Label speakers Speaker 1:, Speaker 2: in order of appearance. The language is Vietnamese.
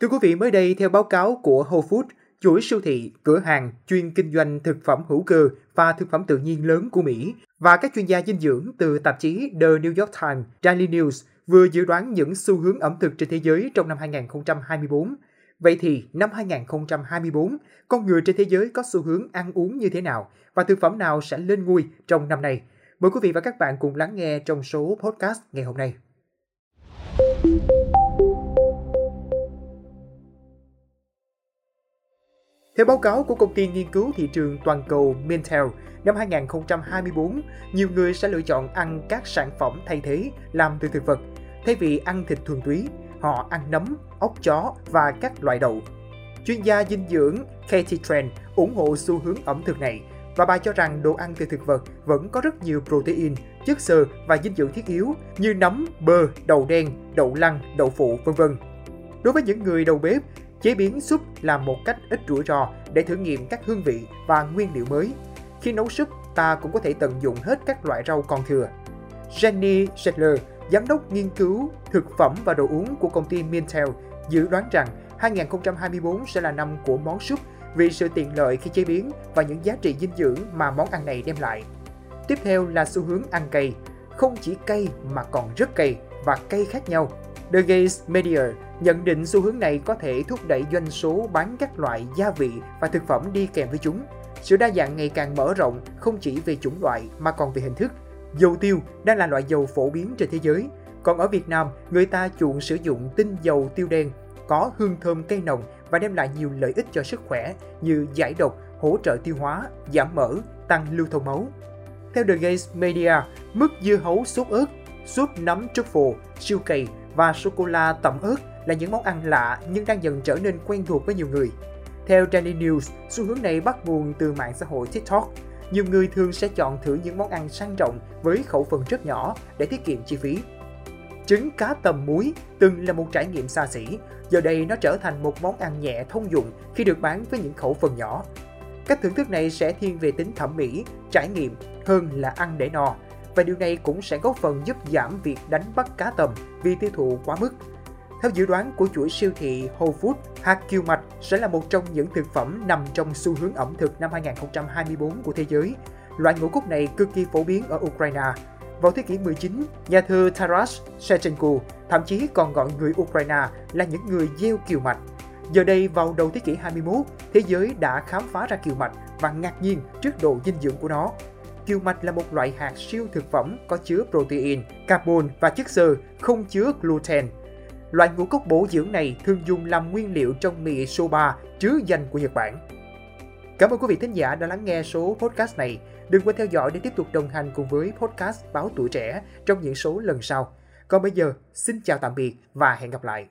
Speaker 1: Thưa quý vị, mới đây theo báo cáo của Whole Foods, chuỗi siêu thị, cửa hàng chuyên kinh doanh thực phẩm hữu cơ và thực phẩm tự nhiên lớn của Mỹ và các chuyên gia dinh dưỡng từ tạp chí The New York Times, Daily News vừa dự đoán những xu hướng ẩm thực trên thế giới trong năm 2024. Vậy thì năm 2024, con người trên thế giới có xu hướng ăn uống như thế nào và thực phẩm nào sẽ lên ngôi trong năm nay? Mời quý vị và các bạn cùng lắng nghe trong số podcast ngày hôm nay. Theo báo cáo của công ty nghiên cứu thị trường toàn cầu Mintel, năm 2024, nhiều người sẽ lựa chọn ăn các sản phẩm thay thế làm từ thực vật. Thay vì ăn thịt thuần túy, họ ăn nấm, ốc chó và các loại đậu. Chuyên gia dinh dưỡng Katie Trent ủng hộ xu hướng ẩm thực này và bà cho rằng đồ ăn từ thực vật vẫn có rất nhiều protein, chất xơ và dinh dưỡng thiết yếu như nấm, bơ, đậu đen, đậu lăng, đậu phụ, vân vân. Đối với những người đầu bếp, Chế biến súp là một cách ít rủi ro để thử nghiệm các hương vị và nguyên liệu mới. Khi nấu súp, ta cũng có thể tận dụng hết các loại rau còn thừa. Jenny Shetler, giám đốc nghiên cứu thực phẩm và đồ uống của công ty Mintel, dự đoán rằng 2024 sẽ là năm của món súp vì sự tiện lợi khi chế biến và những giá trị dinh dưỡng mà món ăn này đem lại. Tiếp theo là xu hướng ăn cay, không chỉ cay mà còn rất cay và cay khác nhau. The Gates Media nhận định xu hướng này có thể thúc đẩy doanh số bán các loại gia vị và thực phẩm đi kèm với chúng. Sự đa dạng ngày càng mở rộng không chỉ về chủng loại mà còn về hình thức. Dầu tiêu đang là loại dầu phổ biến trên thế giới, còn ở Việt Nam, người ta chuộng sử dụng tinh dầu tiêu đen có hương thơm cây nồng và đem lại nhiều lợi ích cho sức khỏe như giải độc, hỗ trợ tiêu hóa, giảm mỡ, tăng lưu thông máu. Theo The Gates Media, mức dưa hấu sốt ớt, súp nấm truffle, siêu cày và sô-cô-la tẩm ớt là những món ăn lạ nhưng đang dần trở nên quen thuộc với nhiều người. Theo Daily News, xu hướng này bắt nguồn từ mạng xã hội TikTok. Nhiều người thường sẽ chọn thử những món ăn sang trọng với khẩu phần rất nhỏ để tiết kiệm chi phí. Trứng cá tầm muối từng là một trải nghiệm xa xỉ, giờ đây nó trở thành một món ăn nhẹ thông dụng khi được bán với những khẩu phần nhỏ. Cách thưởng thức này sẽ thiên về tính thẩm mỹ, trải nghiệm hơn là ăn để no, và điều này cũng sẽ góp phần giúp giảm việc đánh bắt cá tầm vì tiêu thụ quá mức. Theo dự đoán của chuỗi siêu thị Whole Foods, hạt kiều mạch sẽ là một trong những thực phẩm nằm trong xu hướng ẩm thực năm 2024 của thế giới. Loại ngũ cốc này cực kỳ phổ biến ở Ukraine. Vào thế kỷ 19, nhà thơ Taras Shevchenko thậm chí còn gọi người Ukraine là những người gieo kiều mạch. Giờ đây, vào đầu thế kỷ 21, thế giới đã khám phá ra kiều mạch và ngạc nhiên trước độ dinh dưỡng của nó. Kiều mạch là một loại hạt siêu thực phẩm có chứa protein, carbon và chất xơ, không chứa gluten. Loại ngũ cốc bổ dưỡng này thường dùng làm nguyên liệu trong mì soba chứa danh của Nhật Bản. Cảm ơn quý vị thính giả đã lắng nghe số podcast này. Đừng quên theo dõi để tiếp tục đồng hành cùng với podcast Báo Tuổi Trẻ trong những số lần sau. Còn bây giờ, xin chào tạm biệt và hẹn gặp lại.